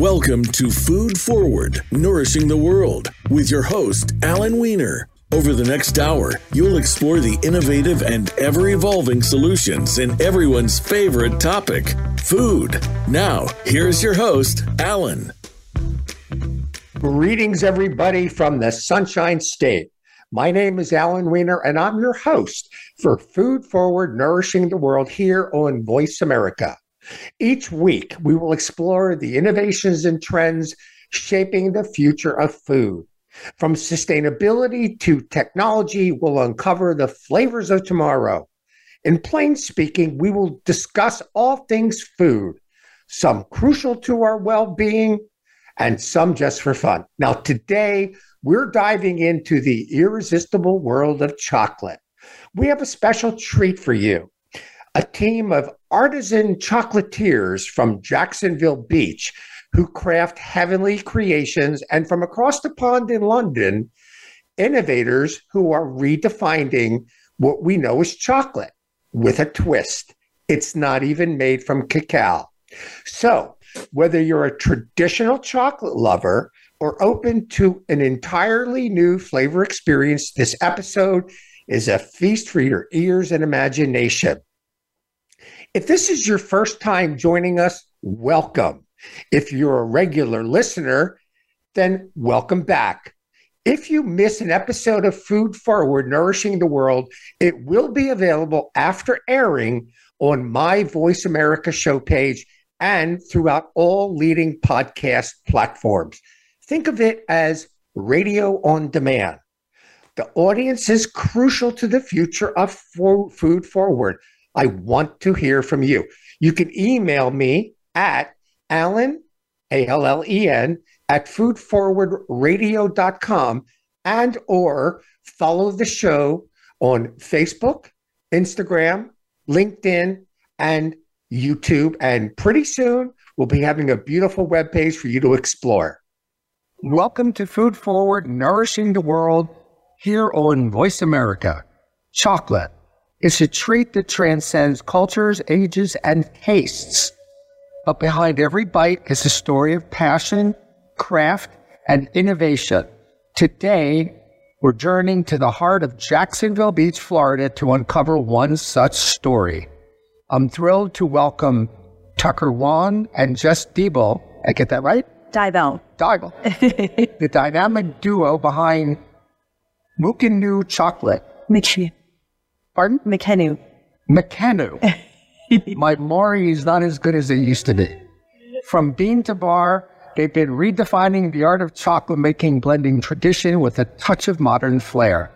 Welcome to Food Forward, Nourishing the World, with your host, Alan Weiner. Over the next hour, you'll explore the innovative and ever evolving solutions in everyone's favorite topic food. Now, here's your host, Alan. Greetings, everybody, from the Sunshine State. My name is Alan Weiner, and I'm your host for Food Forward Nourishing the World here on Voice America. Each week, we will explore the innovations and trends shaping the future of food. From sustainability to technology, we'll uncover the flavors of tomorrow. In plain speaking, we will discuss all things food, some crucial to our well being and some just for fun. Now, today, we're diving into the irresistible world of chocolate. We have a special treat for you a team of artisan chocolatiers from Jacksonville Beach who craft heavenly creations, and from across the pond in London, innovators who are redefining what we know as chocolate with a twist. It's not even made from cacao. So, whether you're a traditional chocolate lover or open to an entirely new flavor experience, this episode is a feast for your ears and imagination. If this is your first time joining us, welcome. If you're a regular listener, then welcome back. If you miss an episode of Food Forward Nourishing the World, it will be available after airing on my Voice America show page and throughout all leading podcast platforms. Think of it as radio on demand. The audience is crucial to the future of Food Forward. I want to hear from you. You can email me at Allen, A L L E N, at foodforwardradio.com and or follow the show on Facebook, Instagram, LinkedIn, and YouTube. And pretty soon we'll be having a beautiful webpage for you to explore. Welcome to Food Forward, Nourishing the World here on Voice America. Chocolate is a treat that transcends cultures, ages, and tastes. But behind every bite is a story of passion, craft, and innovation. Today, we're journeying to the heart of Jacksonville Beach, Florida to uncover one such story. I'm thrilled to welcome Tucker Wan and Jess Diebel. I get that right? Diebel. Diebel. the dynamic duo behind Mukenu Chocolate. Makenu. Pardon? Makenu. Makenu. My Maori is not as good as it used to be. From bean to bar, they've been redefining the art of chocolate making, blending tradition with a touch of modern flair.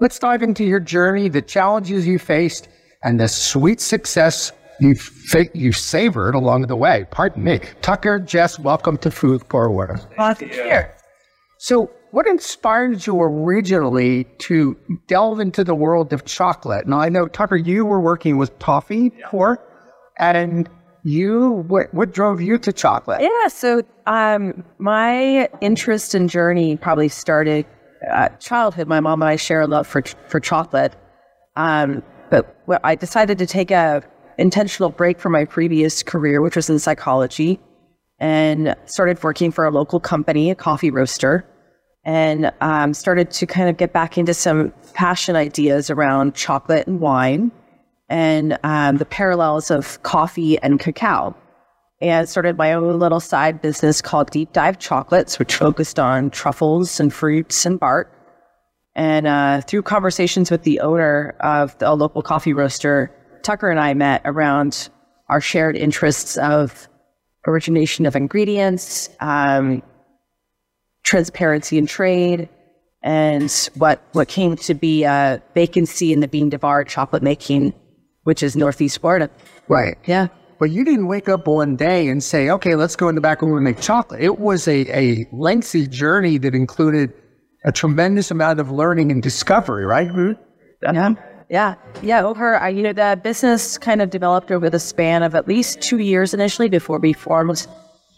Let's dive into your journey, the challenges you faced, and the sweet success you fa- you savored along the way. Pardon me. Tucker, Jess, welcome to Food Forward. Welcome here. So, what inspired you originally to delve into the world of chocolate? Now, I know, Tucker, you were working with toffee before, and you, what, what drove you to chocolate? Yeah, so um, my interest and journey probably started at childhood. My mom and I share a love for, for chocolate. Um, but well, I decided to take a intentional break from my previous career, which was in psychology, and started working for a local company, a coffee roaster and um, started to kind of get back into some passion ideas around chocolate and wine and um, the parallels of coffee and cacao. And started my own little side business called Deep Dive Chocolates, which focused on truffles and fruits and bark. And uh, through conversations with the owner of a local coffee roaster, Tucker and I met around our shared interests of origination of ingredients, um, transparency in trade, and what what came to be a vacancy in the Bean to Bar chocolate making, which is Northeast Florida. Right. Yeah. But you didn't wake up one day and say, okay, let's go in the back room and make chocolate. It was a, a lengthy journey that included a tremendous amount of learning and discovery, right? Yeah. Yeah. Yeah. Over, uh, you know, the business kind of developed over the span of at least two years initially before we formed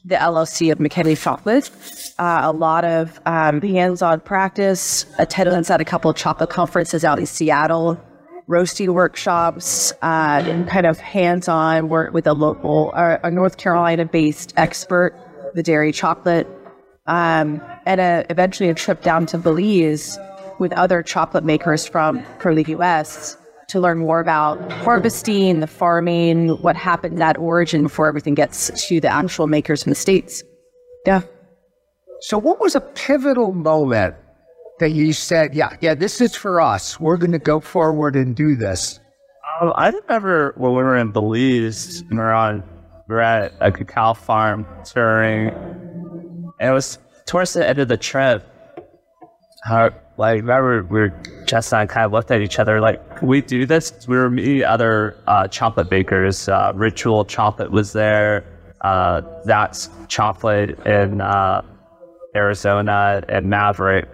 the LLC of Makenu Chocolate. Uh, a lot of um, hands-on practice, attendance at a couple of chocolate conferences out in Seattle, roasting workshops, uh, and kind of hands-on work with a local, uh, a North Carolina-based expert Videri chocolate, um, and a, eventually a trip down to Belize with other chocolate makers from, from the US to learn more about harvesting, the farming, what happened at origin before everything gets to the actual makers in the States. Yeah. So, what was a pivotal moment that you said, yeah, yeah, this is for us. We're going to go forward and do this? Um, I remember when we were in Belize, and we were on, we were at a cacao farm touring. And it was towards the end of the trip. How, like, remember we were, Jess and kind of looked at each other like, we do this? We were meeting other uh, chocolate bakers. Uh, Ritual Chocolate was there. Uh, that's chocolate in uh, Arizona and Maverick,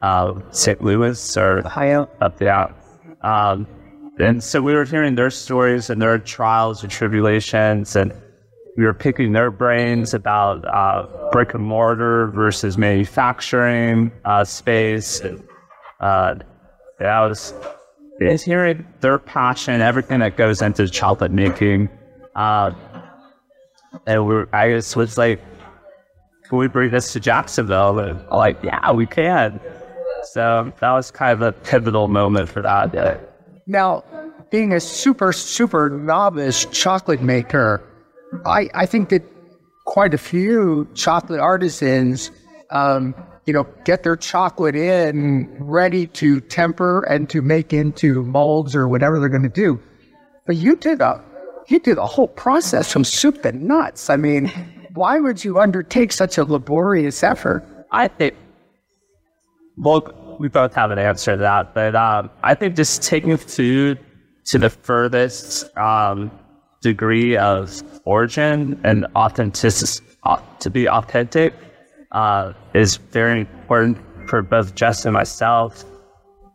uh, St. Louis or Ohio. up there. Um, and so we were hearing their stories and their trials and tribulations, and we were picking their brains about uh, brick and mortar versus manufacturing uh, space. And uh, yeah, I was, it's hearing their passion, everything that goes into chocolate making. Uh, and we I just was like, can we bring this to Jacksonville? And I'm like, yeah, we can. So that was kind of a pivotal moment for that. Now, being a super, super novice chocolate maker, I, I think that quite a few chocolate artisans, um, you know, get their chocolate in ready to temper and to make into molds or whatever they're going to do. But you did a you did a whole process from soup to nuts. I mean, why would you undertake such a laborious effort? I think, well, we both have an answer to that, but um, I think just taking food to the furthest um, degree of origin and authenticity, uh, to be authentic, uh, is very important for both Jess and myself.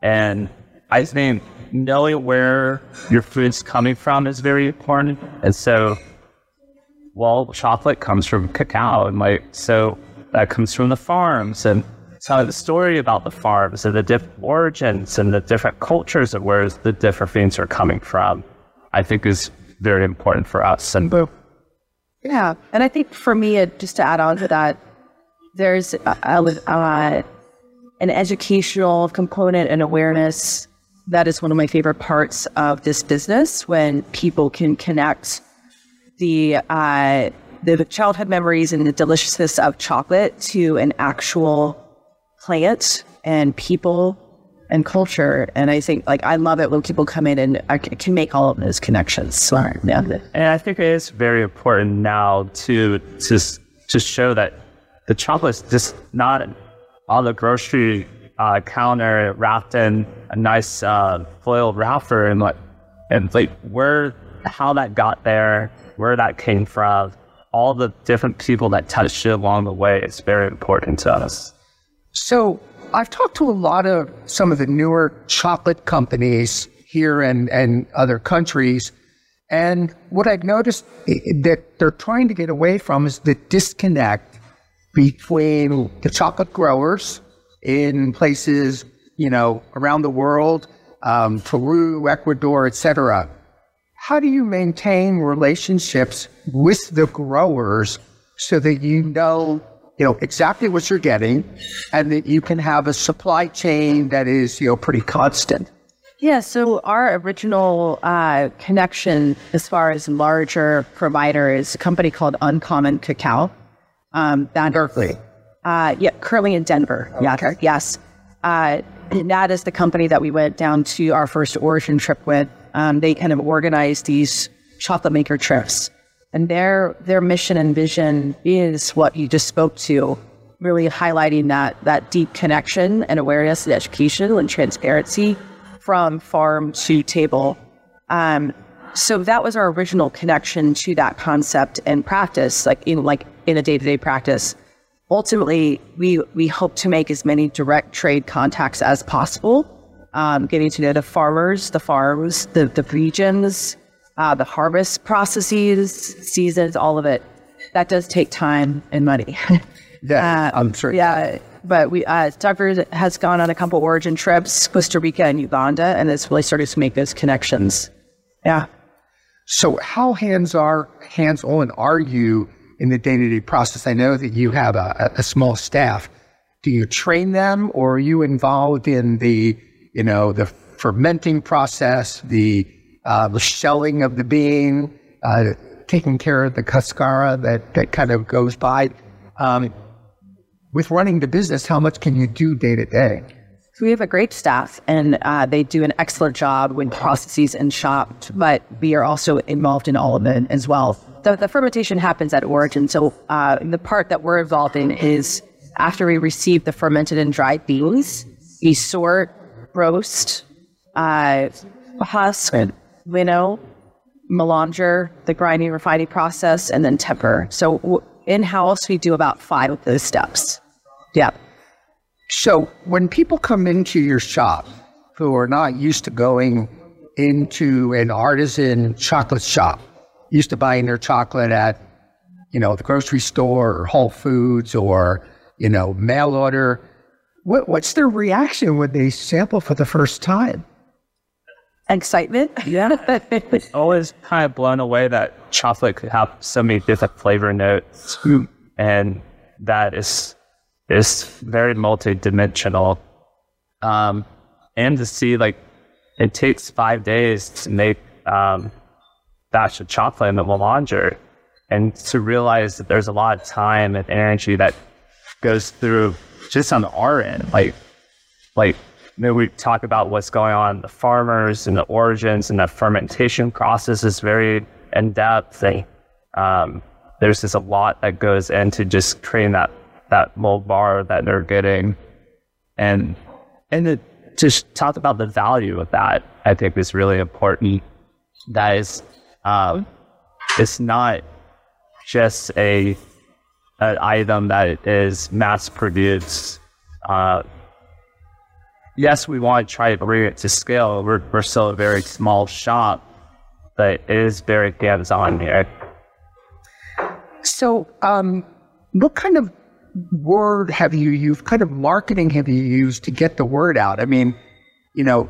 And I think knowing where your food's coming from is very important. And so, well, chocolate comes from cacao, and like so that comes from the farms, and telling the story about the farms and the different origins and the different cultures of where the different things are coming from. I think is very important for us. And yeah, and I think for me, just to add on to that, there's uh, uh, an educational component and awareness that is one of my favorite parts of this business when people can connect the uh, the childhood memories and the deliciousness of chocolate to an actual plant and people and culture. And I think like I love it when people come in and I can make all of those connections. Smart, yeah. And I think it is very important now to to to show that the chocolate's just not on the grocery uh, counter wrapped in a nice uh, foil wrapper and like and like where how that got there, where that came from, all the different people that touched it along the way is very important to us. So I've talked to a lot of some of the newer chocolate companies here and, and other countries. And what I've noticed that they're trying to get away from is the disconnect between the chocolate growers in places, you know, around the world, um, Peru, Ecuador, etc. How do you maintain relationships with the growers so that you know, you know, exactly what you're getting and that you can have a supply chain that is, you know, pretty constant? Yeah, so our original uh, connection as far as larger provider is a company called Uncommon Cacao. Um, that, Berkeley. Uh, yeah, currently in Denver. Okay. Yeah, yes. Uh, that is the company that we went down to our first origin trip with. Um, they kind of organized these chocolate maker trips, and their their mission and vision is what you just spoke to, really highlighting that that deep connection and awareness and education and transparency from farm to table. Um, so that was our original connection to that concept and practice, like in like in a day to day practice ultimately, we, we hope to make as many direct trade contacts as possible, um, getting to know the farmers, the farms, the, the regions, uh, the harvest processes, seasons, all of it. That does take time and money. yeah, uh, I'm sure. Yeah, but we uh, Douglas has gone on a couple origin trips, Costa Rica and Uganda, and it's really started to make those connections. Yeah. So, how hands are hands on are you in the day to day process? I know that you have a, a small staff. Do you train them or are you involved in the, you know, the fermenting process, the, uh, the shelling of the bean, uh, taking care of the cascara that, that kind of goes by? Um, with running the business, how much can you do day to day? So we have a great staff, and uh, they do an excellent job with processes and shop. But we are also involved in all of it as well. The, the fermentation happens at origin. So uh, the part that we're involved in is after we receive the fermented and dried beans, we sort, roast, uh, husk, winnow, melanger, the grinding refining process, and then temper. So w- in house, we do about five of those steps. Yeah. So when people come into your shop who are not used to going into an artisan chocolate shop, used to buying their chocolate at, you know, the grocery store or Whole Foods or, you know, mail order, what, what's their reaction when they sample for the first time? Excitement. Yeah. Always kind of blown away that chocolate could have so many different flavor notes. And that is is very multi-dimensional. Um, and to see like it takes five days to make um, batch of chocolate in the melanger, and to realize that there's a lot of time and energy that goes through just on our end. Like, like maybe we talk about what's going on the farmers and the origins and the fermentation process is very in depth. And um, there's just a lot that goes into just creating that that mold bar that they're getting. And and it just talk about the value of that, I think is really important. That is um, it's not just a an item that is mass produced. Uh, yes, we want to try to bring it to scale. We're, we're still a very small shop, but it is very hands on here. So, um, what kind of word have you used, kind of marketing have you used to get the word out? I mean, you know,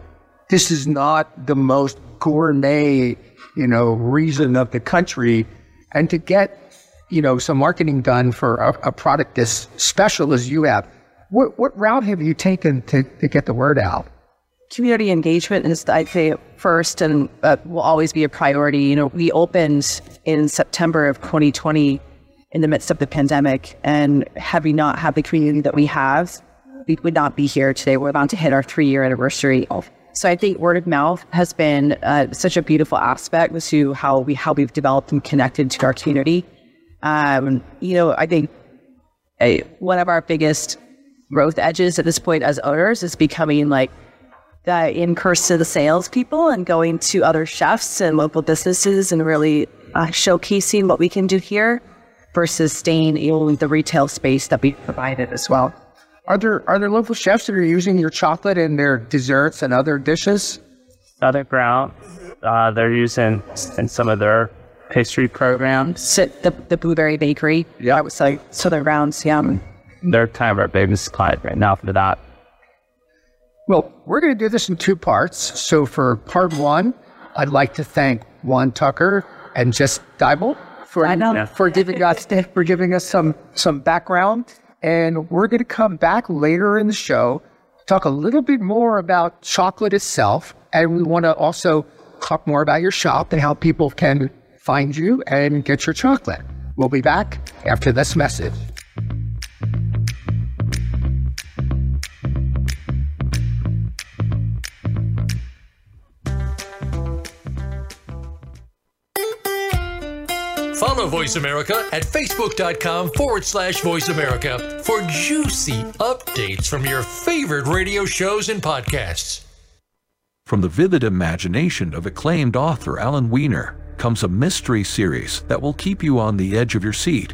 this is not the most gourmet, you know, reason of the country. And to get, you know, some marketing done for a, a product as special as you have, what, what route have you taken to, to get the word out? Community engagement is, I'd say, first and uh, will always be a priority. You know, we opened in September of 2020 in the midst of the pandemic. And had we not had the community that we have, we would not be here today. We're about to hit our three year anniversary. So I think word of mouth has been uh, such a beautiful aspect to how we how we've developed and connected to our community. Um, you know, I think a, one of our biggest growth edges at this point as owners is becoming like the in person to the salespeople and going to other chefs and local businesses and really uh, showcasing what we can do here versus staying in the retail space that we provided as well. Are there are there local chefs that are using your chocolate in their desserts and other dishes? Southern Ground, uh, they're using in some of their pastry programs. Sit the, the Blueberry Bakery. Yeah, I would say Southern Grounds. Yeah, they're kind of our biggest client right now for that. Well, we're going to do this in two parts. So for part one, I'd like to thank Juan Tucker and Jess Diebold for for giving us for giving us some some background. And we're going to come back later in the show, talk a little bit more about chocolate itself, and we want to also talk more about your shop and how people can find you and get your chocolate. We'll be back after this message. Voice America at facebook.com forward slash voice America for juicy updates from your favorite radio shows and podcasts. From the vivid imagination of acclaimed author Alan Weiner comes a mystery series that will keep you on the edge of your seat.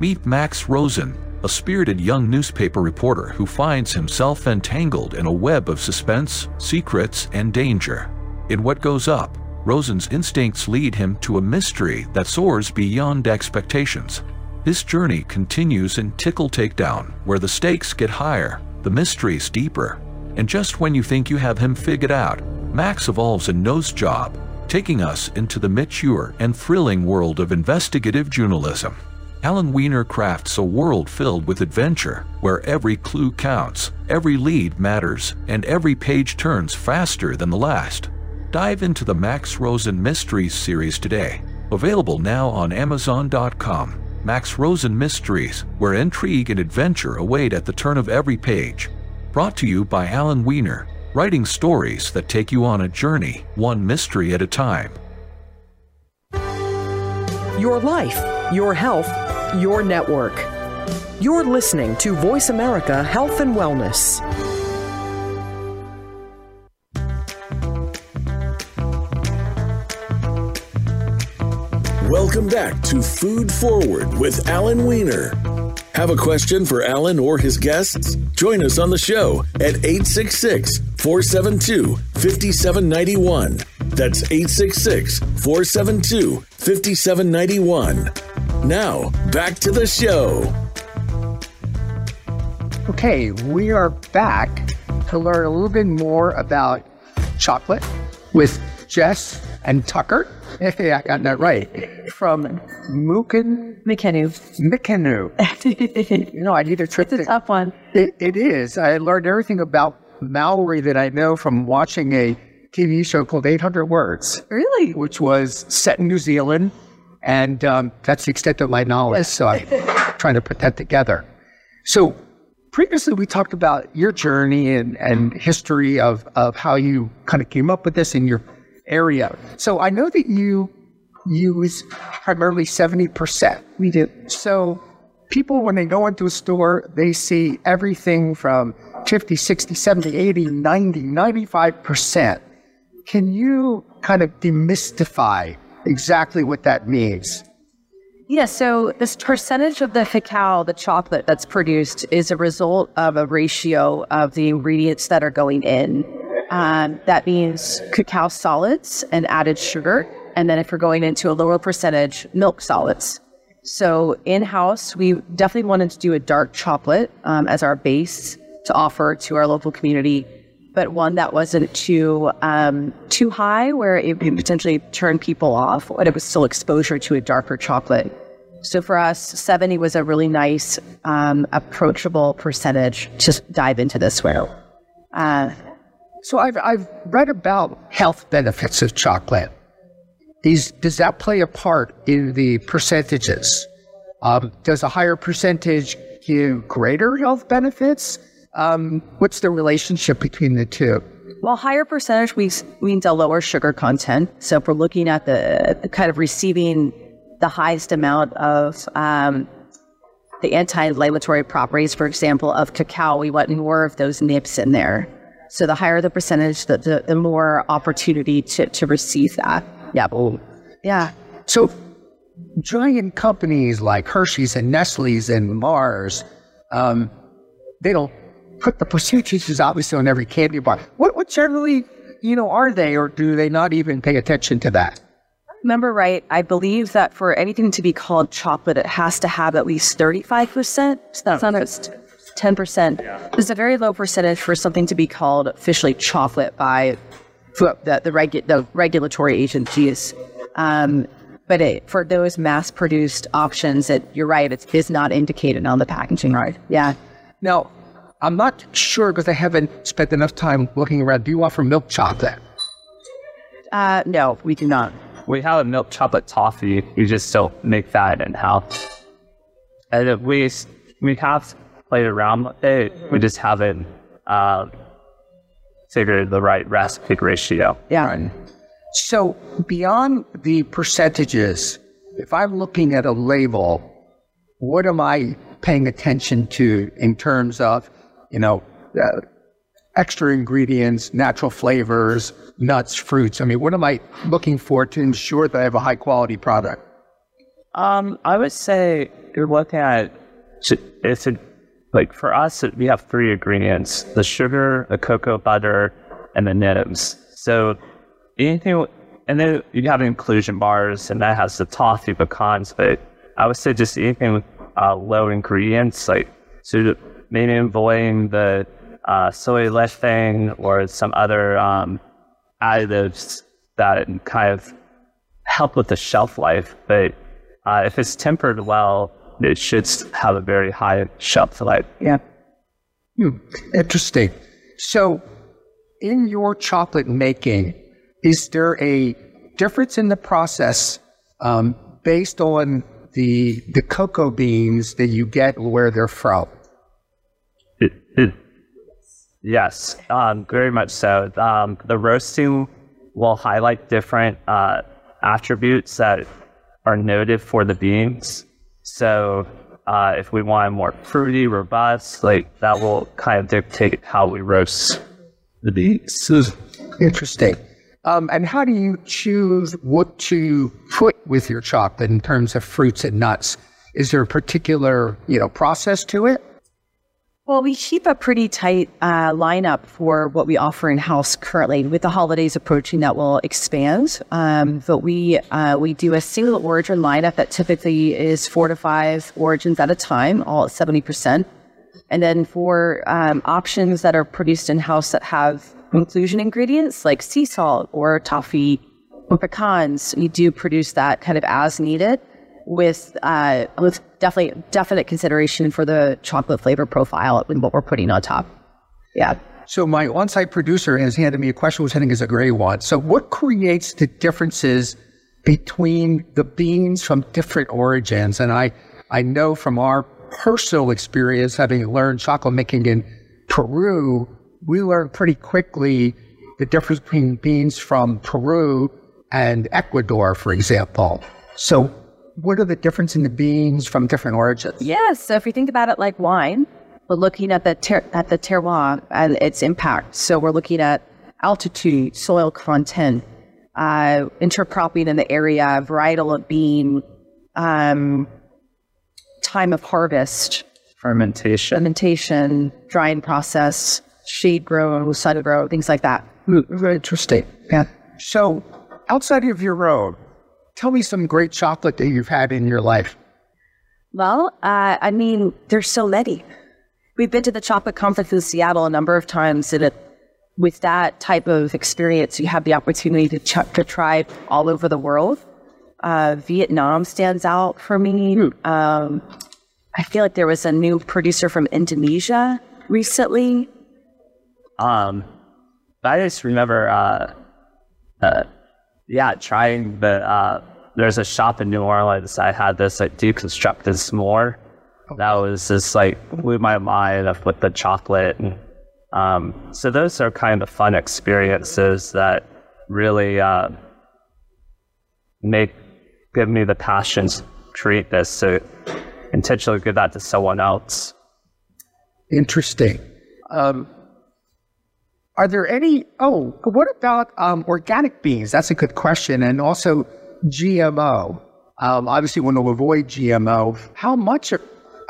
Meet Max Rosen, a spirited young newspaper reporter who finds himself entangled in a web of suspense, secrets, and danger. In what goes up, Rosen's instincts lead him to a mystery that soars beyond expectations. His journey continues in Tickle Takedown, where the stakes get higher, the mysteries deeper, and just when you think you have him figured out, Max evolves a nose job, taking us into the mature and thrilling world of investigative journalism. Alan Weiner crafts a world filled with adventure, where every clue counts, every lead matters, and every page turns faster than the last. Dive into the Max Rosen Mysteries series today. Available now on Amazon.com. Max Rosen Mysteries, where intrigue and adventure await at the turn of every page. Brought to you by Alan Weiner, writing stories that take you on a journey, one mystery at a time. Your life, your health, your network. You're listening to Voice America Health and Wellness. Welcome back to Food Forward with Alan Weiner. Have a question for Alan or his guests? Join us on the show at 866 472 5791. That's 866 472 5791. Now, back to the show. Okay, we are back to learn a little bit more about chocolate with Jess and Tucker. Hey, I got that right. From Mukin Makenu. Mikenu. you know, I need to trip It's a tough one. It, it is. I learned everything about Maori that I know from watching a TV show called 800 Words, Really? which was set in New Zealand. And um, that's the extent of my knowledge. So I'm trying to put that together. So previously we talked about your journey and, and history of, of how you kind of came up with this in your area. So I know that you use primarily 70%. We do. So people, when they go into a store, they see everything from 50, 60, 70, 80, 90, 95%. Can you kind of demystify exactly what that means? Yeah, so this percentage of the cacao, the chocolate that's produced, is a result of a ratio of the ingredients that are going in. Um, that means cacao solids and added sugar. And then if you're going into a lower percentage, milk solids. So in house, we definitely wanted to do a dark chocolate um, as our base to offer to our local community, but one that wasn't too um, too high where it would potentially turn people off, but it was still exposure to a darker chocolate. So for us, 70 was a really nice, um, approachable percentage to dive into this with. Uh, So I've, I've read about health benefits of chocolate. Is, does that play a part in the percentages? Um, does a higher percentage give greater health benefits? Um, what's the relationship between the two? Well, higher percentage means, a lower sugar content. So if we're looking at the, the kind of receiving the highest amount of um, the anti-inflammatory properties, for example, of cacao, we want more of those nibs in there. So the higher the percentage, the, the, the more opportunity to, to receive that. Yeah. Yeah. So giant companies like Hershey's and Nestle's and Mars, um, they don't put the percentages obviously on every candy bar. What, what generally, you know, are they, or do they not even pay attention to that? Remember right, I believe that for anything to be called chocolate, it has to have at least 35%. It's not, not just 10%. Yeah. It's a very low percentage for something to be called officially chocolate by fu- the, the, regu- the regulatory agencies. Um, but it, for those mass produced options, it, you're right, it is not indicated on the packaging. Right. Yeah. Now, I'm not sure because I haven't spent enough time looking around. Do you offer milk chocolate? Uh, no, we do not. We have a milk chocolate toffee. We just don't make that in house. And if we s- we have played around with it. We just haven't uh, figured the right recipe ratio. Yeah. So beyond the percentages, if I'm looking at a label, what am I paying attention to in terms of, you know, uh, extra ingredients, natural flavors, nuts, fruits? I mean, what am I looking for to ensure that I have a high quality product? Um, I would say you're looking at ch- it's a, like for us we have three ingredients: the sugar, the cocoa butter, and the nibs. So anything, and then you have inclusion bars, and that has the toffee pecans. But I would say just anything with uh, low ingredients, like so maybe avoiding the uh, soy lecithin or some other um, additives that kind of help with the shelf life. But uh, if it's tempered well, it should have a very high shelf life. Yeah. Hmm, interesting. So, in your chocolate making, is there a difference in the process um, based on the the cocoa beans that you get where they're from? It, it, yes, um, very much so. Um, the roasting will highlight different uh, attributes that are noted for the beans. So uh, if we want more fruity, robust, like that will kind of dictate how we roast the beans. Interesting. Um, and how do you choose what to put with your chocolate in terms of fruits and nuts? Is there a particular you know process to it? Well, we keep a pretty tight uh, lineup for what we offer in house currently. With the holidays approaching, that will expand. Um, but we uh, we do a single origin lineup that typically is four to five origins at a time, all at seventy percent. And then for um, options that are produced in house that have inclusion ingredients like sea salt or toffee or pecans, we do produce that kind of as needed with uh, with definitely definite consideration for the chocolate flavor profile and what we're putting on top. Yeah. So my on-site producer has handed me a question, which I think is a great one. So what creates the differences between the beans from different origins? And I, I know from our personal experience, having learned chocolate making in Peru, we learned pretty quickly the difference between beans from Peru and Ecuador, for example. So what are the difference in the beans from different origins? Yes. So if you think about it like wine, we're looking at the ter- at the terroir and its impact. So we're looking at altitude, soil content, uh, intercropping in the area, varietal of bean, um, time of harvest, fermentation, fermentation, drying process, shade grow, sun grow, things like that. Very interesting. Yeah. So outside of your own, tell me some great chocolate that you've had in your life. Well, uh, I mean, there's so many. We've been to the chocolate conference in Seattle a number of times, and it, with that type of experience, you have the opportunity to, ch- to try all over the world. Uh, Vietnam stands out for me. Um, I feel like there was a new producer from Indonesia recently. Um, I just remember, uh, uh, yeah, trying the uh, there's a shop in New Orleans. I had this like deconstructed s'more. That was just like blew my mind up with the chocolate. And, um, so those are kind of fun experiences that really uh, make give me the passion to create this. So intentionally give that to someone else. Interesting. Um, are there any? Oh, what about um, organic beans? That's a good question. And also GMO. Um, obviously, want to avoid GMO. How much are,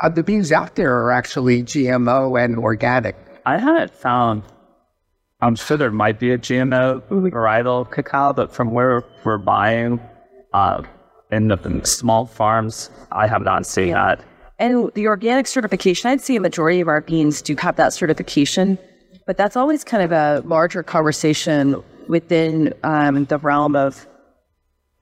of the beans out there are actually GMO and organic? I haven't found. I'm sure there might be a GMO varietal cacao, but from where we're buying, uh, in the small farms, I have not seen yeah. that. And the organic certification, I'd say a majority of our beans do have that certification. But that's always kind of a larger conversation within um, the realm of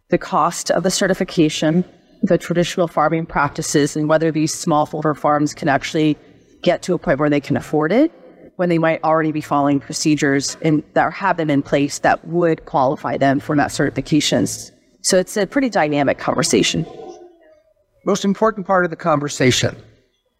the cost of the certification, the traditional farming practices, and whether these smallholder farms can actually get to a point where they can afford it when they might already be following procedures and that have them in place that would qualify them for that certifications. So it's a pretty dynamic conversation. Most important part of the conversation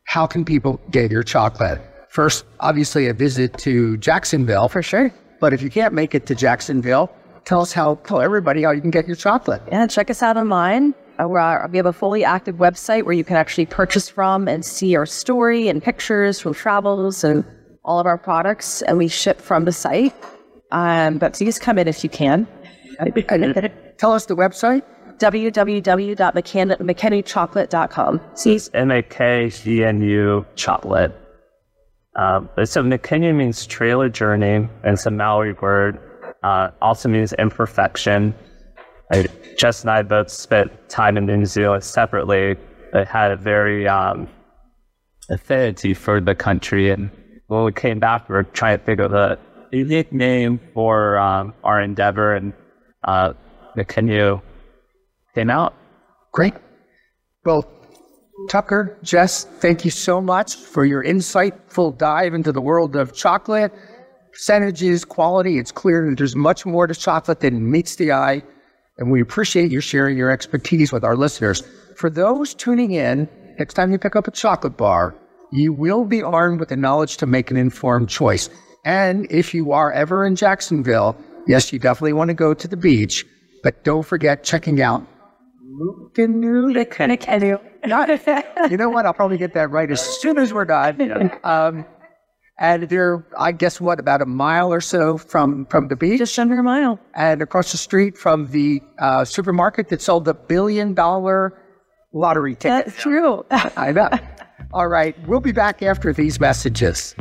how can people get your chocolate? First, obviously, a visit to Jacksonville. For sure. But if you can't make it to Jacksonville, tell us how, tell everybody how you can get your chocolate. Yeah, check us out online. Uh, we have a fully active website where you can actually purchase from and see our story and pictures from travels and all of our products. And we ship from the site. Um, but please come in if you can. tell us the website www.makenuchocolate.com. See? M A K E N U chocolate. Um, so Makenu means trail trailer journey, and it's a Maori word. Uh, also means imperfection. I, Jess and I both spent time in New Zealand separately, but had a very um, affinity for the country. And when we came back, we were trying to figure out the unique name for um, our endeavor, and uh, Makenu came out. Great. Well, Tucker, Jess, thank you so much for your insightful dive into the world of chocolate, percentages, quality. It's clear that there's much more to chocolate than meets the eye, and we appreciate you sharing your expertise with our listeners. For those tuning in, next time you pick up a chocolate bar, you will be armed with the knowledge to make an informed choice. And if you are ever in Jacksonville, yes, you definitely want to go to the beach, but don't forget checking out you know what? I'll probably get that right as soon as we're done. Um, and they're, I guess, what about a mile or so from from the beach, just under a mile, and across the street from the uh, supermarket that sold the billion dollar lottery ticket. That's true. I know. All right, we'll be back after these messages.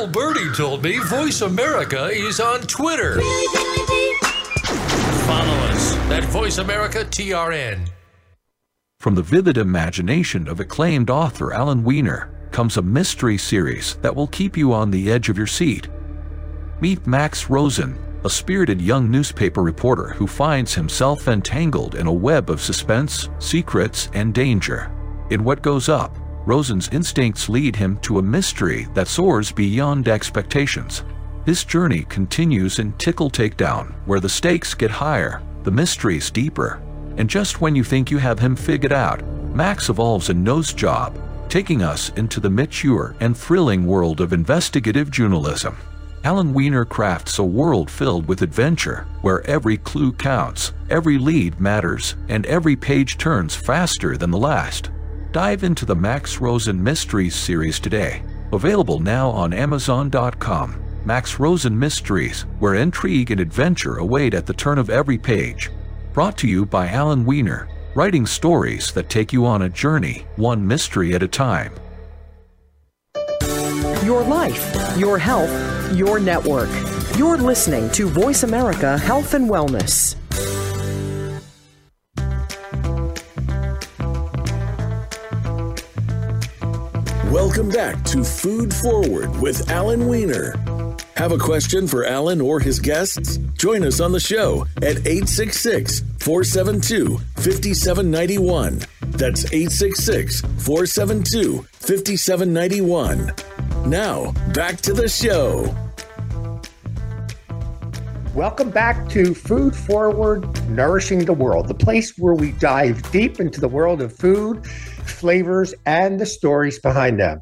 Little birdie told me Voice America is on Twitter. Follow us at Voice America TRN. From the vivid imagination of acclaimed author Alan Weiner comes a mystery series that will keep you on the edge of your seat. Meet Max Rosen, a spirited young newspaper reporter who finds himself entangled in a web of suspense, secrets, and danger. In What Goes Up, Rosen's instincts lead him to a mystery that soars beyond expectations. His journey continues in Tickle Takedown, where the stakes get higher, the mysteries deeper, and just when you think you have him figured out, Max evolves a nose job, taking us into the mature and thrilling world of investigative journalism. Alan Weiner crafts a world filled with adventure, where every clue counts, every lead matters, and every page turns faster than the last. Dive into the Max Rosen Mysteries series today. Available now on Amazon.com. Max Rosen Mysteries, where intrigue and adventure await at the turn of every page. Brought to you by Alan Weiner, writing stories that take you on a journey, one mystery at a time. Your life, your health, your network. You're listening to Voice America Health and Wellness. Welcome back to Food Forward with Alan Weiner. Have a question for Alan or his guests? Join us on the show at 866 472 5791. That's 866 472 5791. Now, back to the show. Welcome back to Food Forward Nourishing the World, the place where we dive deep into the world of food flavors, and the stories behind them.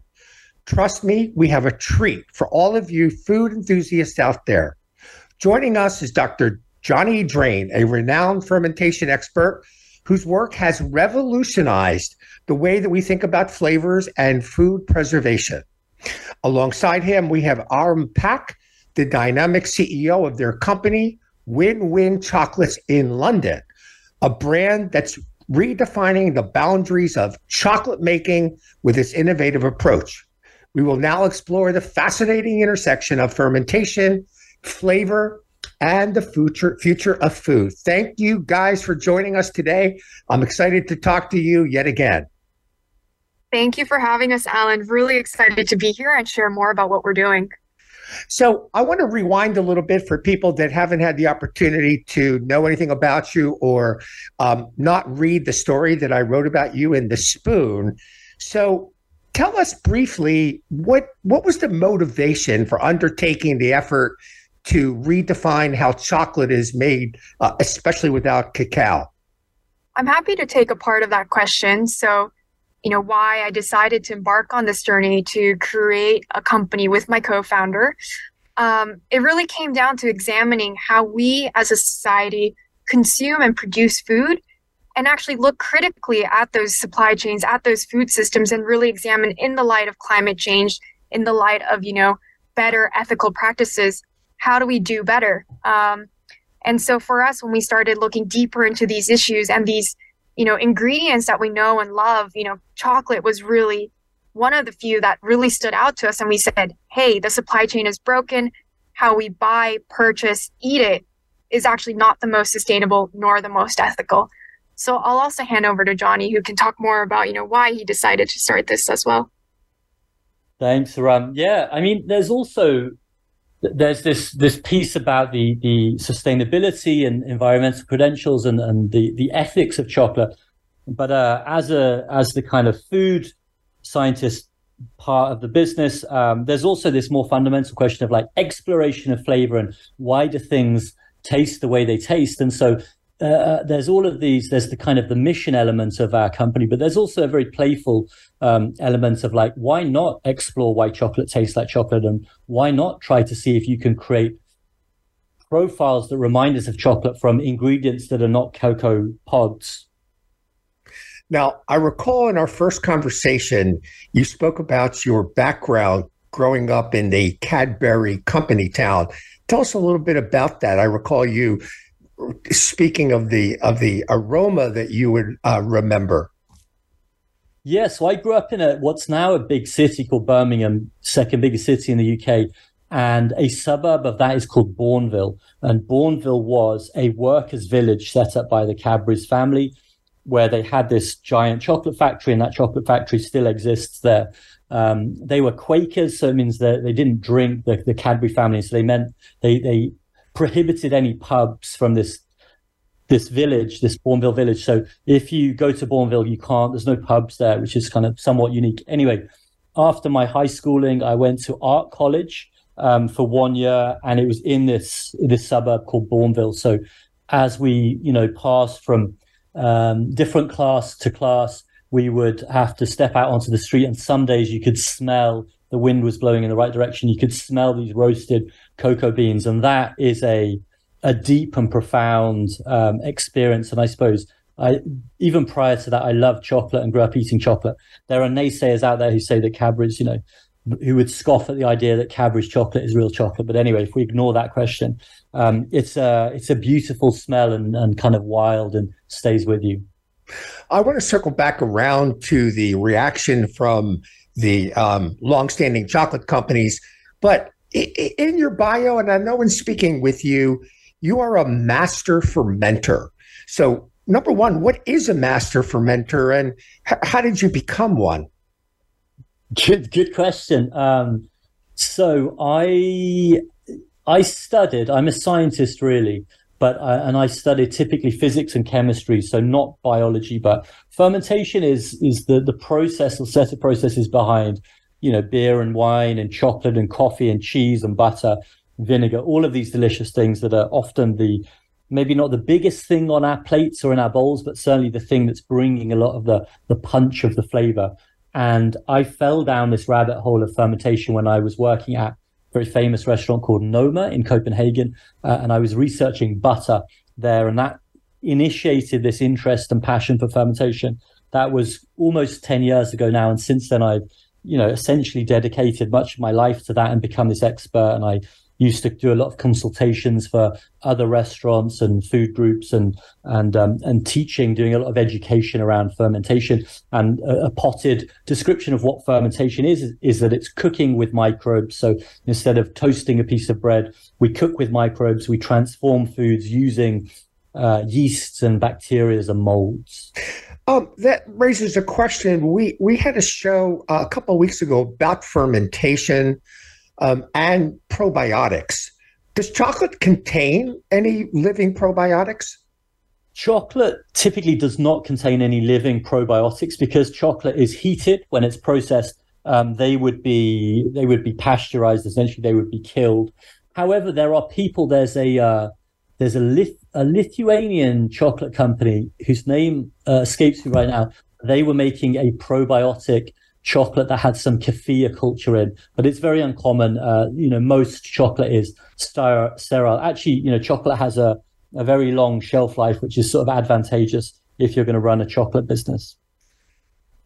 Trust me, we have a treat for all of you food enthusiasts out there. Joining us is Dr. Johnny Drain, a renowned fermentation expert whose work has revolutionized the way that we think about flavors and food preservation. Alongside him, we have Ahrum Pak, the dynamic CEO of their company, Win Win Chocolates in London, a brand that's redefining the boundaries of chocolate making with its innovative approach. We will now explore the fascinating intersection of fermentation, flavor, and the future future of food. Thank you guys for joining us today. I'm excited to talk to you yet again. Thank you for having us, Alan. Really excited to be here and share more about what we're doing. So I want to rewind a little bit for people that haven't had the opportunity to know anything about you or um, not read the story that I wrote about you in the Spoon. So tell us briefly what what was the motivation for undertaking the effort to redefine how chocolate is made, uh, especially without cacao? I'm happy to take a part of that question. So you know why i decided to embark on this journey to create a company with my co-founder. Um, it really came down to examining how we as a society consume and produce food and actually look critically at those supply chains at those food systems and really examine in the light of climate change in the light of you know better ethical practices how do we do better? Um, and so for us when we started looking deeper into these issues and these you know ingredients that we know and love you know chocolate was really one of the few that really stood out to us and we said hey the supply chain is broken. How we buy purchase eat it is actually not the most sustainable nor the most ethical. So i'll also hand over to johnny who can talk more about you know why he decided to start this as well. Thanks ram yeah i mean there's also there's this this piece about the the sustainability and environmental credentials and, and the the ethics of chocolate. But uh, as a as the kind of food scientist part of the business, um, there's also this more fundamental question of like exploration of flavor and why do things taste the way they taste. And so uh, uh, there's all of these. There's the kind of the mission element of our company, but there's also a very playful um, element of like, why not explore why chocolate tastes like chocolate, and why not try to see if you can create profiles that remind us of chocolate from ingredients that are not cocoa pods. Now, I recall in our first conversation, you spoke about your background growing up in the Cadbury company town. Tell us a little bit about that. I recall you speaking of the of the aroma that you would uh, remember. Yeah, so I grew up in a what's now a big city called Birmingham, second biggest city in the UK, and a suburb of that is called Bournville. And Bournville was a workers' village set up by the Cadbury's family, where they had this giant chocolate factory, and that chocolate factory still exists there. Um, they were Quakers, so it means that they didn't drink the, the Cadbury family. So they meant they they prohibited any pubs from this this village, this Bournville village. So if you go to Bournville, you can't. There's no pubs there, which is kind of somewhat unique. Anyway, after my high schooling, I went to art college um, for one year, and it was in this this suburb called Bournville. So as we you know passed from um, different class to class, we would have to step out onto the street, and some days you could smell the wind was blowing in the right direction. You could smell these roasted cocoa beans, and that is a a deep and profound um, experience. And I suppose I even prior to that, I loved chocolate and grew up eating chocolate. There are naysayers out there who say that Cadbury's, you know, who would scoff at the idea that Cadbury's chocolate is real chocolate. But anyway, if we ignore that question, um, it's a it's a beautiful smell and, and kind of wild and stays with you. I want to circle back around to the reaction from the um, longstanding chocolate companies, but in your bio, and I know in speaking with you, you are a master fermenter. So, number one, what is a master fermenter, and how did you become one? Good, good question. Um, so I I studied. I'm a scientist, really, but I, and I studied typically physics and chemistry, so not biology. But fermentation is is the the process or set of processes behind you know, beer and wine and chocolate and coffee and cheese and butter, vinegar, all of these delicious things that are often the maybe not the biggest thing on our plates or in our bowls, but certainly the thing that's bringing a lot of the the punch of the flavor. And I fell down this rabbit hole of fermentation when I was working at a very famous restaurant called Noma in Copenhagen, uh, and I was researching butter there, and that initiated this interest and passion for fermentation. That was almost ten years ago now, and since then I've you know, essentially dedicated much of my life to that and become this expert. And I used to do a lot of consultations for other restaurants and food groups and and um, and teaching, doing a lot of education around fermentation. And a, a, potted description of what fermentation is, is that it's cooking with microbes. So instead of toasting a piece of bread, we cook with microbes. We transform foods using uh, yeasts and bacteria and molds. Um, that raises a question. We we had a show uh, a couple of weeks ago about fermentation um, and probiotics. Does chocolate contain any living probiotics? Chocolate typically does not contain any living probiotics because chocolate is heated when it's processed. Um, they would be they would be pasteurized. Essentially, they would be killed. However, there are people. There's a uh, there's a, Lith- a Lithuanian chocolate company whose name uh, escapes me right now. They were making a probiotic chocolate that had some kefir culture in, but it's very uncommon. Uh, you know, most chocolate is sterile. Actually, you know, chocolate has a, a very long shelf life, which is sort of advantageous if you're going to run a chocolate business.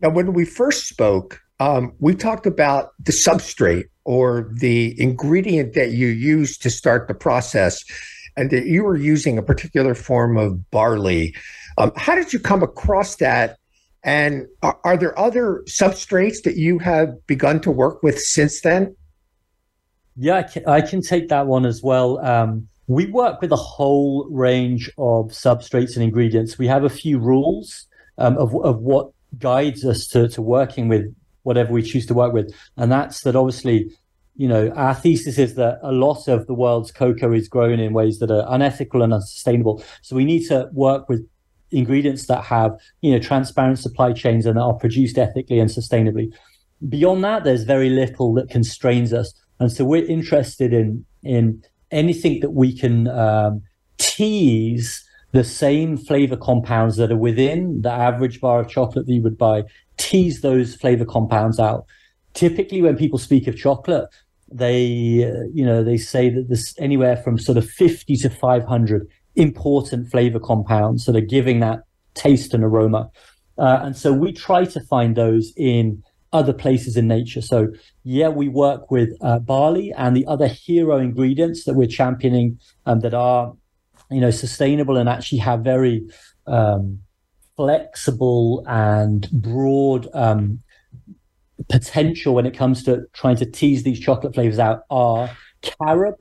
Now, when we first spoke, um, we talked about the substrate or the ingredient that you use to start the process and that you were using a particular form of barley. Um, how did you come across that? And are, are, there other substrates that you have begun to work with since then? Yeah, I can, I can take that one as well. Um, we work with a whole range of substrates and ingredients. We have a few rules um, of, of what guides us to, to working with whatever we choose to work with. And that's that obviously you know, our thesis is that a lot of the world's cocoa is grown in ways that are unethical and unsustainable. So we need to work with ingredients that have, you know, transparent supply chains and that are produced ethically and sustainably. Beyond that, there's very little that constrains us. And so we're interested in in anything that we can um, tease the same flavor compounds that are within the average bar of chocolate that you would buy, tease those flavor compounds out. Typically, when people speak of chocolate, they uh, you know they say that there's anywhere from sort of 50 to 500 important flavor compounds that are giving that taste and aroma. Uh, and so we try to find those in other places in nature. So yeah we work with uh, barley and the other hero ingredients that we're championing um, that are you know sustainable and actually have very um, flexible and broad um, potential when it comes to trying to tease these chocolate flavors out are carob.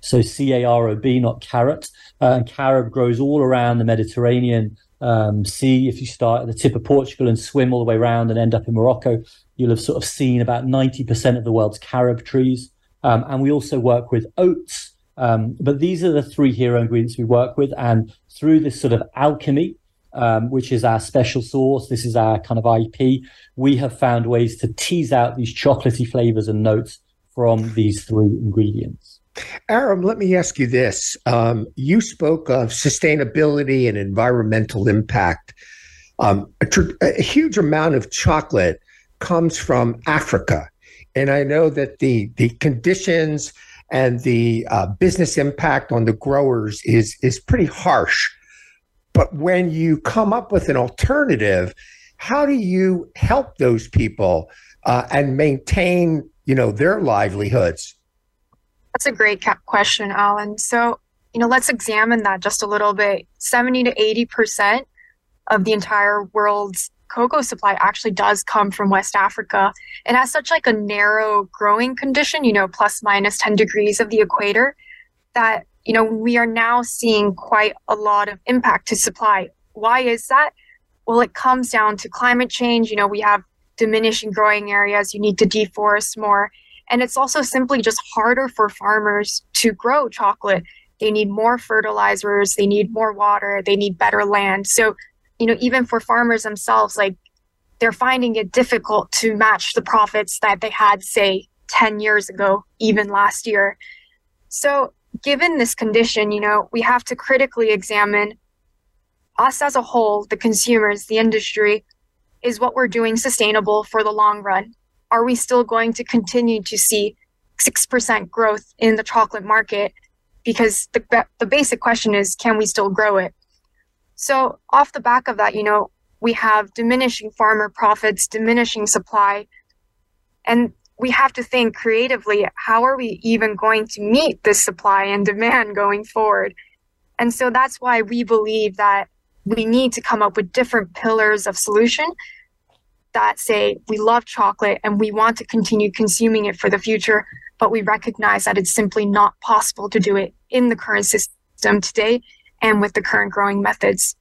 So C A R O B, not carrot. Uh, and carob grows all around the Mediterranean um, Sea. If you start at the tip of Portugal and swim all the way around and end up in Morocco, you'll have sort of seen about 90% of the world's carob trees. Um, and we also work with oats. Um, but these are the three hero ingredients we work with. And through this sort of alchemy, um, which is our special sauce. This is our kind of IP. We have found ways to tease out these chocolatey flavors and notes from these three ingredients. Ahrum, let me ask you this. Um, you spoke of sustainability and environmental impact. Um, a, tr- a, huge amount of chocolate comes from Africa. And I know that the, the conditions and the uh, business impact on the growers is, is pretty harsh. But when you come up with an alternative, how do you help those people uh, and maintain, you know, their livelihoods? That's a great question, Alan. So, you know, let's examine that just a little bit. 70 to 80% of the entire world's cocoa supply actually does come from West Africa. It has such like a narrow growing condition, you know, plus minus 10 degrees of the equator, that you know, we are now seeing quite a lot of impact to supply. Why is that? Well, it comes down to climate change. You know, we have diminishing growing areas, you need to deforest more. And it's also simply just harder for farmers to grow chocolate. They need more fertilizers, they need more water, they need better land. So, you know, even for farmers themselves, like they're finding it difficult to match the profits that they had, say, 10 years ago, even last year. So given this condition, you know, we have to critically examine us as a whole, the consumers, the industry, is what we're doing sustainable for the long run? Are we still going to continue to see 6% growth in the chocolate market? Because the, the basic question is, can we still grow it? So, off the back of that, you know, we have diminishing farmer profits, diminishing supply. And we have to think creatively how are we even going to meet this supply and demand going forward? And so that's why we believe that we need to come up with different pillars of solution that say we love chocolate and we want to continue consuming it for the future, but we recognize that it's simply not possible to do it in the current system today and with the current growing methods.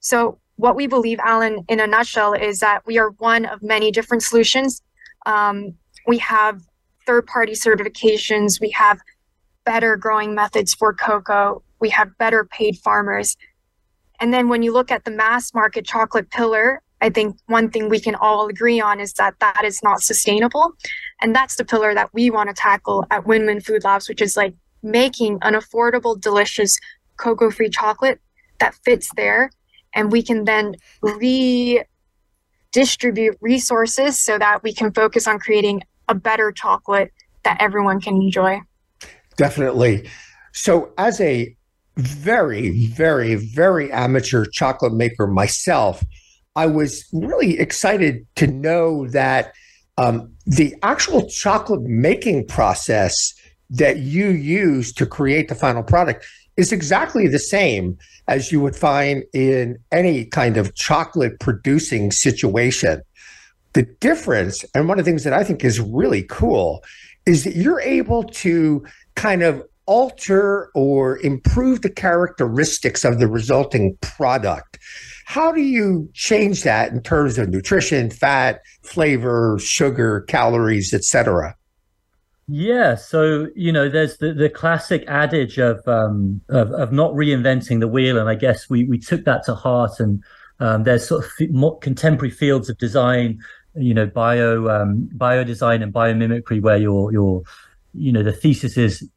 So, what we believe, Alan, in a nutshell, is that we are one of many different solutions. Um, we have third party certifications, we have better growing methods for cocoa, we have better paid farmers. And then when you look at the mass market chocolate pillar, I think one thing we can all agree on is that that is not sustainable. And that's the pillar that we want to tackle at Win Win Food Labs, which is like making an affordable, delicious cocoa free chocolate that fits there. And we can then redistribute resources so that we can focus on creating a better chocolate that everyone can enjoy. Definitely. So, as a very, very, very amateur chocolate maker myself, I was really excited to know that um, the actual chocolate making process that you use to create the final product is exactly the same as you would find in any kind of chocolate producing situation. The difference, and one of the things that I think is really cool, is that you're able to kind of alter or improve the characteristics of the resulting product. How do you change that in terms of nutrition, fat, flavor, sugar, calories, etc.? Yeah, so you know, there's the, the classic adage of, um, of of not reinventing the wheel, and I guess we we took that to heart. And um, there's sort of more contemporary fields of design, you know, bio um, bio design and biomimicry, where your your you know the thesis is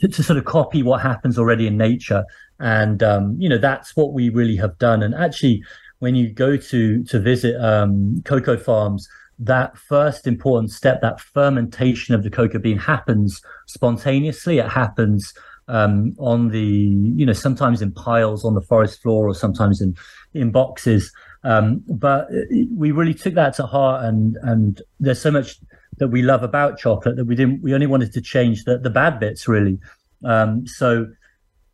to, to, sort of copy what happens already in nature, and um, you know that's what we really have done. And actually, when you go to to visit um, cocoa farms that first important step, that fermentation of the cocoa bean happens spontaneously. It happens um, on the, you know, sometimes in piles on the forest floor or sometimes in, in boxes. Um, but we really took that to heart and, and there's so much that we love about chocolate that we didn't, we only wanted to change the, the bad bits really. Um, so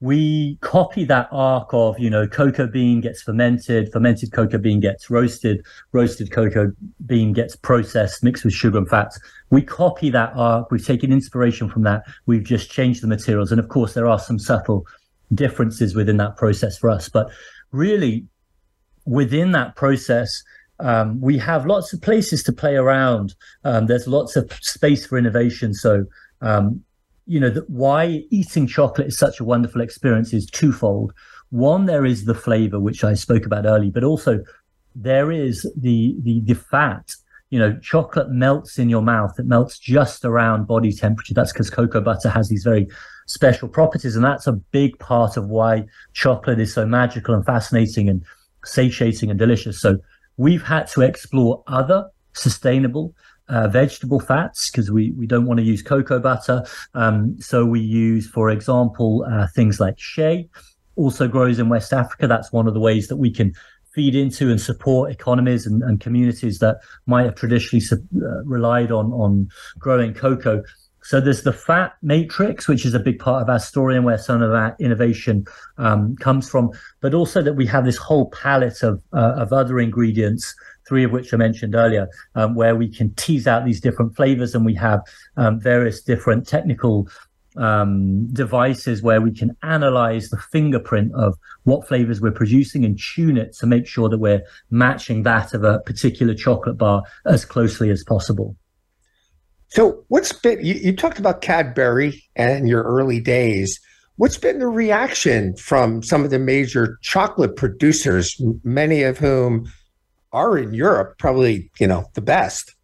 we copy that arc of you know cocoa bean gets fermented fermented cocoa bean gets roasted roasted cocoa bean gets processed mixed with sugar and fats. We copy that arc we've taken inspiration from that we've just changed the materials. And of course there are some subtle differences within that process for us. But really within that process um, we have lots of places to play around um, there's lots of space for innovation so um, you know, that why eating chocolate is such a wonderful experience is twofold. One, there is the flavor, which I spoke about earlier, but also there is the the the fat. You know, chocolate melts in your mouth. It melts just around body temperature. That's because cocoa butter has these very special properties, and that's a big part of why chocolate is so magical and fascinating and satiating and delicious. So we've had to explore other sustainable uh, vegetable fats because we, we don't want to use cocoa butter. Um, so we use, for example, uh, things like shea, also grows in West Africa. That's one of the ways that we can feed into and support economies and, and communities that might have traditionally uh, relied on, on growing cocoa. So there's the fat matrix, which is a big part of our story and where some of our innovation um, comes from, but also that we have this whole palette of, uh, of other ingredients three of which I mentioned earlier, um, where we can tease out these different flavors and we have um, various different technical um, devices where we can analyze the fingerprint of what flavors we're producing and tune it to make sure that we're matching that of a particular chocolate bar as closely as possible. So, what's been, you, you talked about Cadbury and your early days. What's been the reaction from some of the major chocolate producers, many of whom are in Europe probably, you know, the best.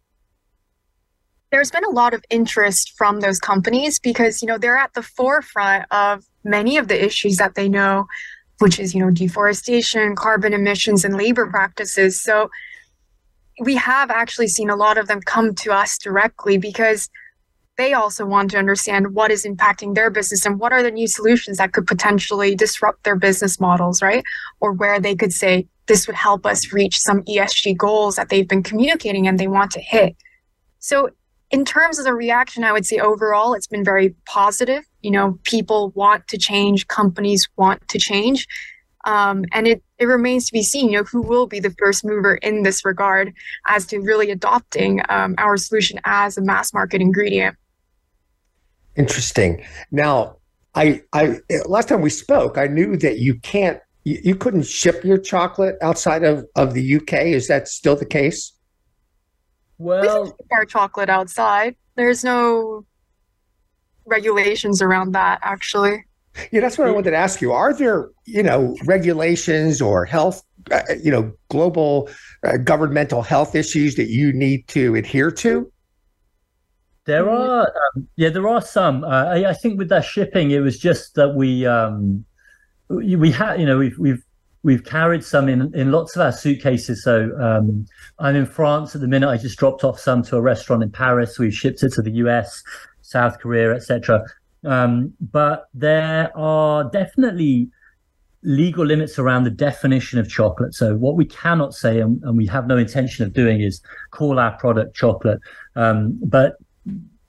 There's been a lot of interest from those companies because, you know, they're at the forefront of many of the issues that they know, which is, you know, deforestation, carbon emissions, and labor practices. So we have actually seen a lot of them come to us directly because they also want to understand what is impacting their business and what are the new solutions that could potentially disrupt their business models, right? Or where they could say, this would help us reach some ESG goals that they've been communicating and they want to hit. So, in terms of the reaction, I would say overall it's been very positive. You know, people want to change, companies want to change. Um, and it, it remains to be seen, you know, who will be the first mover in this regard as to really adopting um, our solution as a mass market ingredient. Interesting. Now, I, I last time we spoke, I knew that you can't you, you couldn't ship your chocolate outside of, of the UK. Is that still the case? Well, we our chocolate outside. There's no regulations around that, actually. Yeah, that's what I wanted to ask you. Are there, you know, regulations or health, uh, you know, global uh, governmental health issues that you need to adhere to? There are, um, yeah, there are some. Uh, I, I, think with that shipping, it was just that we um, we had, you know, we've we've we've carried some in in lots of our suitcases. So um, I'm in France at the minute. I just dropped off some to a restaurant in Paris. We've shipped it to the US, South Korea, etc. Um, but there are definitely legal limits around the definition of chocolate. So what we cannot say, and, and we have no intention of doing, is call our product chocolate. Um, but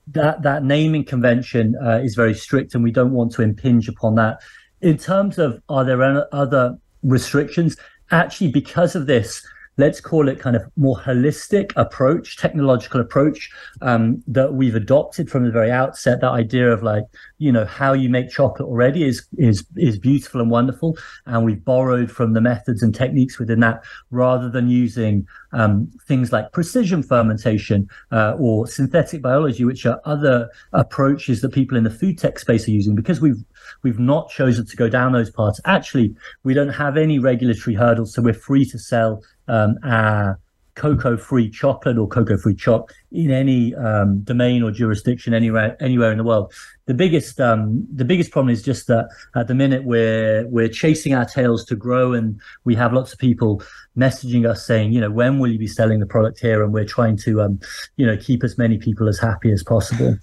that that naming convention uh, is very strict, and we don't want to impinge upon that in terms of are there other restrictions? Actually, because of this, let's call it kind of more holistic approach, technological approach um, that we've adopted from the very outset. That idea of like, you know, how you make chocolate already is is is beautiful and wonderful, and we've borrowed from the methods and techniques within that, rather than using um, things like precision fermentation uh, or synthetic biology, which are other approaches that people in the food tech space are using. Because we've we've not chosen to go down those paths. Actually, we don't have any regulatory hurdles, so we're free to sell um, our cocoa free chocolate or cocoa free chop in any um, domain or jurisdiction anywhere anywhere in the world. The biggest um, the biggest problem is just that at the minute we're we're chasing our tails to grow, and we have lots of people messaging us saying, you know, when will you be selling the product here? And we're trying to, um, you know, keep as many people as happy as possible.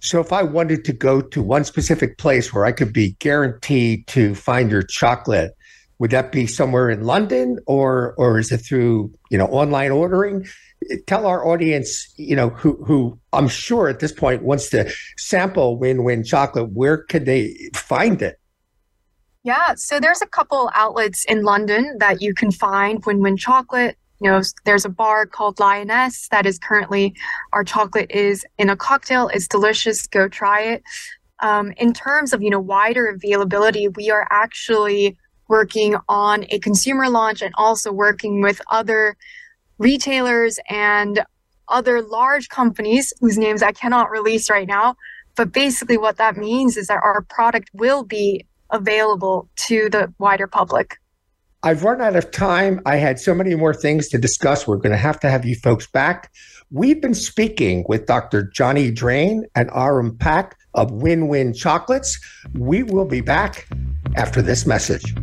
So if I wanted to go to one specific place where I could be guaranteed to find your chocolate, would that be somewhere in London or or is it through, you know, online ordering? Tell our audience, you know, who who I'm sure at this point wants to sample Win Win chocolate, where could they find it? Yeah, so there's a couple outlets in London that you can find Win Win chocolate you know there's a bar called Lyaness that is currently our chocolate is in a cocktail it's delicious go try it um, in terms of you know wider availability we are actually working on a consumer launch and also working with other retailers and other large companies whose names i cannot release right now but basically what that means is that our product will be available to the wider public I've run out of time. I had so many more things to discuss. We're going to have to have you folks back. We've been speaking with Dr. Johnny Drain and Ahrum Pak of Win Win Chocolates. We will be back after this message.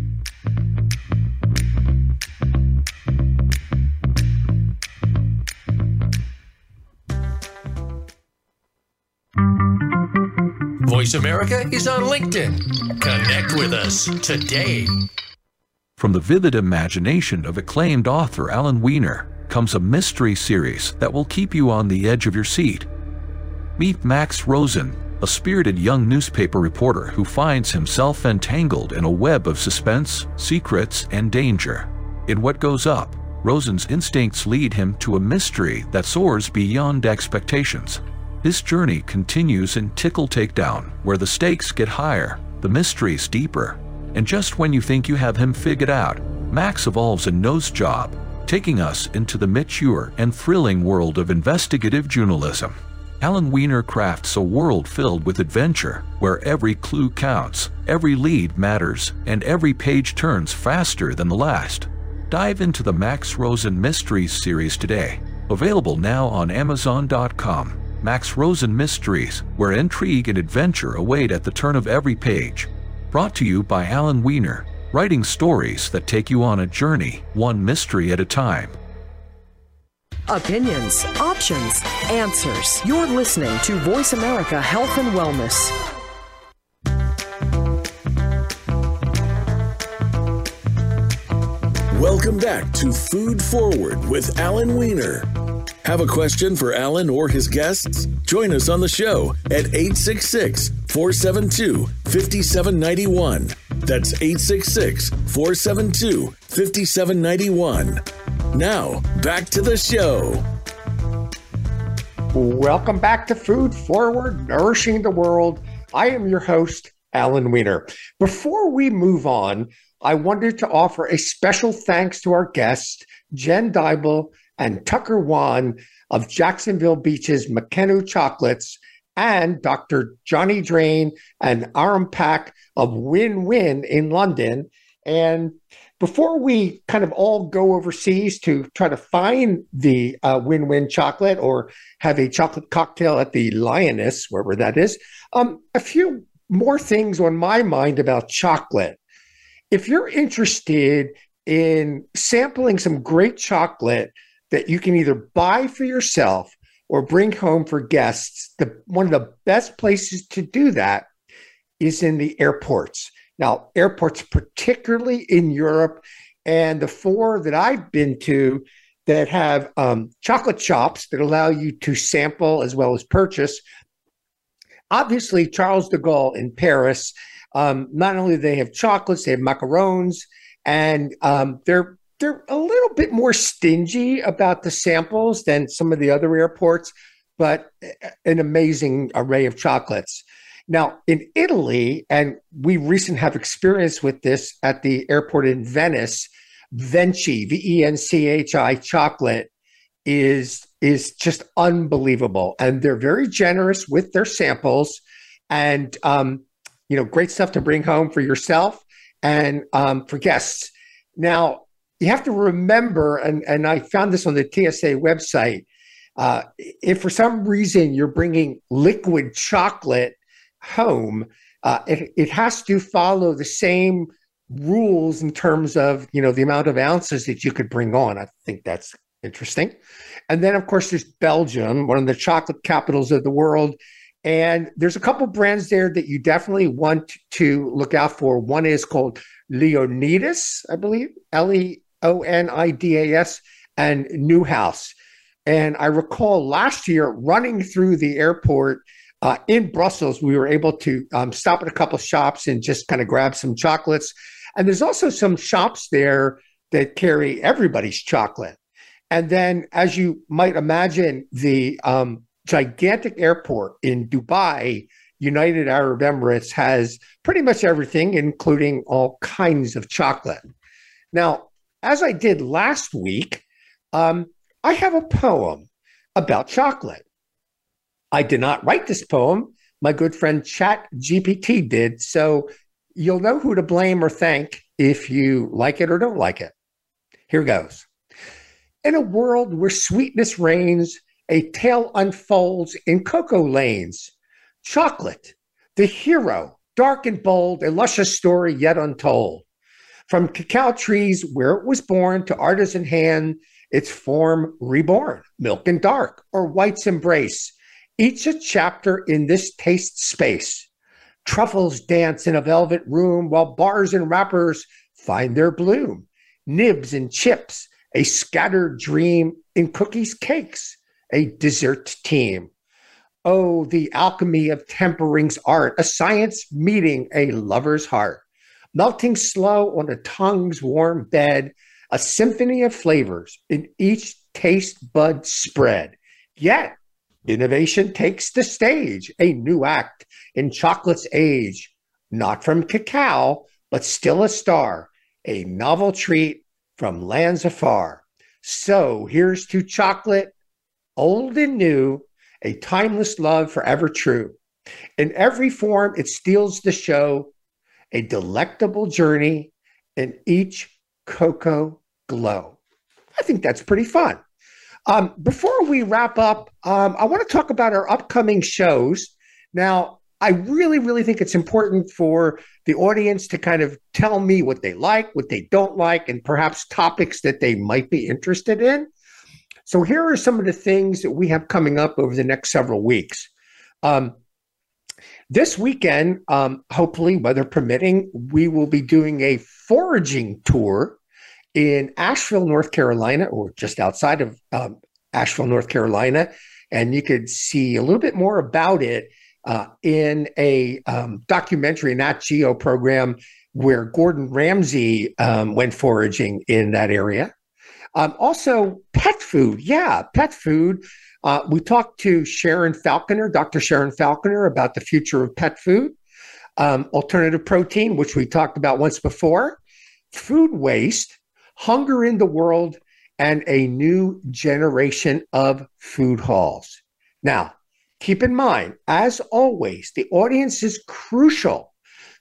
Voice America is on LinkedIn. Connect with us today. From the vivid imagination of acclaimed author Alan Weiner comes a mystery series that will keep you on the edge of your seat. Meet Max Rosen, a spirited young newspaper reporter who finds himself entangled in a web of suspense, secrets, and danger. In What Goes Up, Rosen's instincts lead him to a mystery that soars beyond expectations. His journey continues in Tickle Takedown, where the stakes get higher, the mysteries deeper, and just when you think you have him figured out, Max evolves a nose job, taking us into the mature and thrilling world of investigative journalism. Alan Weiner crafts a world filled with adventure, where every clue counts, every lead matters, and every page turns faster than the last. Dive into the Max Rosen Mysteries series today. Available now on Amazon.com. Max Rosen Mysteries, where intrigue and adventure await at the turn of every page. Brought to you by Alan Weiner, writing stories that take you on a journey, one mystery at a time. Opinions, options, answers. You're listening to Voice America Health and Wellness. Welcome back to Food Forward with Alan Weiner. Have a question for Alan or his guests? Join us on the show at 866 472 5791. That's 866 472 5791. Now, back to the show. Welcome back to Food Forward, Nourishing the World. I am your host, Alan Weiner. Before we move on, I wanted to offer a special thanks to our guests, Jen Dybel and Tucker Wan of Jacksonville Beach's Makenu Chocolates and Dr. Johnny Drain and Ahrum Pak of Win Win in London. And before we kind of all go overseas to try to find the uh, Win Win chocolate or have a chocolate cocktail at the Lyaness, wherever that is, um, a few more things on my mind about chocolate. If you're interested in sampling some great chocolate, that you can either buy for yourself or bring home for guests. The, one of the best places to do that is in the airports. Now, airports, particularly in Europe, and the four that I've been to that have um, chocolate shops that allow you to sample as well as purchase. Obviously, Charles de Gaulle in Paris, um, not only do they have chocolates, they have macarons, and um, they're they're a little bit more stingy about the samples than some of the other airports, but an amazing array of chocolates. Now, in Italy, and we recently have experience with this at the airport in Venice, Venchi, V E N C H I chocolate is is just unbelievable, and they're very generous with their samples, and um, you know, great stuff to bring home for yourself and um, for guests. Now, you have to remember, and and I found this on the TSA website. Uh, if for some reason you're bringing liquid chocolate home, uh, it, it has to follow the same rules in terms of you know the amount of ounces that you could bring on. I think that's interesting. And then of course there's Belgium, one of the chocolate capitals of the world. And there's a couple brands there that you definitely want to look out for. One is called Leonidas, I believe, L E O N I D A S, and Neuhaus. And I recall last year running through the airport uh, in Brussels, we were able to um, stop at a couple shops and just kind of grab some chocolates. And there's also some shops there that carry everybody's chocolate. And then, as you might imagine, the um, gigantic airport in Dubai, United Arab Emirates, has pretty much everything, including all kinds of chocolate. Now, as I did last week, um, I have a poem about chocolate. I did not write this poem. My good friend Chat GPT did. So you'll know who to blame or thank if you like it or don't like it. Here goes. In a world where sweetness reigns, a tale unfolds in cocoa lanes. Chocolate, the hero, dark and bold, a luscious story yet untold. From cacao trees where it was born to artisan hand, its form reborn, milk and dark, or white's embrace. Each a chapter in this taste space. Truffles dance in a velvet room while bars and wrappers find their bloom. Nibs and chips, a scattered dream in cookies, cakes, a dessert team. Oh, the alchemy of tempering's art, a science meeting a lover's heart. Melting slow on a tongue's warm bed, a symphony of flavors in each taste bud spread. Yet, innovation takes the stage, a new act in chocolate's age, not from cacao, but still a star, a novel treat from lands afar. So here's to chocolate, old and new, a timeless love forever true. In every form, it steals the show, a delectable journey in each cocoa glow. I think that's pretty fun. Um, before we wrap up, um, I want to talk about our upcoming shows. Now, I really, really think it's important for the audience to kind of tell me what they like, what they don't like, and perhaps topics that they might be interested in. So, here are some of the things that we have coming up over the next several weeks. Um, this weekend, um, hopefully, weather permitting, we will be doing a foraging tour in Asheville, North Carolina, or just outside of um, Asheville, North Carolina. And you could see a little bit more about it uh, in a um, documentary, Nat Geo program, where Gordon Ramsay um, went foraging in that area. Um, also, pet food. Yeah, pet food. Uh, we talked to Sharon Falconer, Dr. Sharon Falconer, about the future of pet food, um, alternative protein, which we talked about once before, food waste, hunger in the world, and a new generation of food halls. Now, keep in mind, as always, the audience is crucial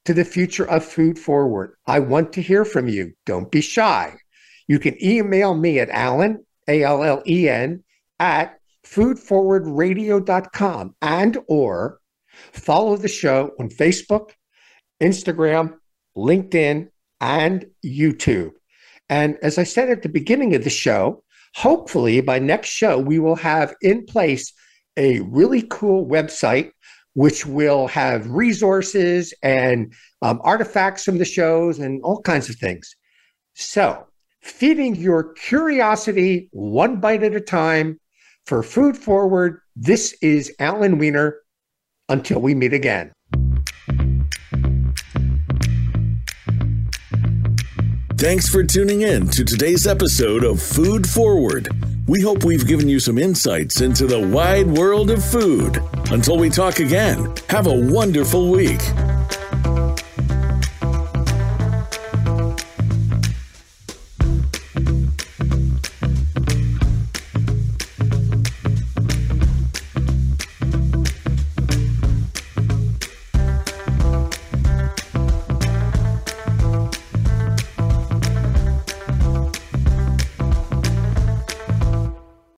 to the future of Food Forward. I want to hear from you. Don't be shy. You can email me at Allen, A L L E N, at foodforwardradio.com and or follow the show on Facebook, Instagram, LinkedIn, and YouTube. And as I said at the beginning of the show, hopefully by next show, we will have in place a really cool website which will have resources and um, artifacts from the shows and all kinds of things. So, feeding your curiosity one bite at a time for Food Forward, this is Alan Weiner. Until we meet again. Thanks for tuning in to today's episode of Food Forward. We hope we've given you some insights into the wide world of food. Until we talk again, have a wonderful week.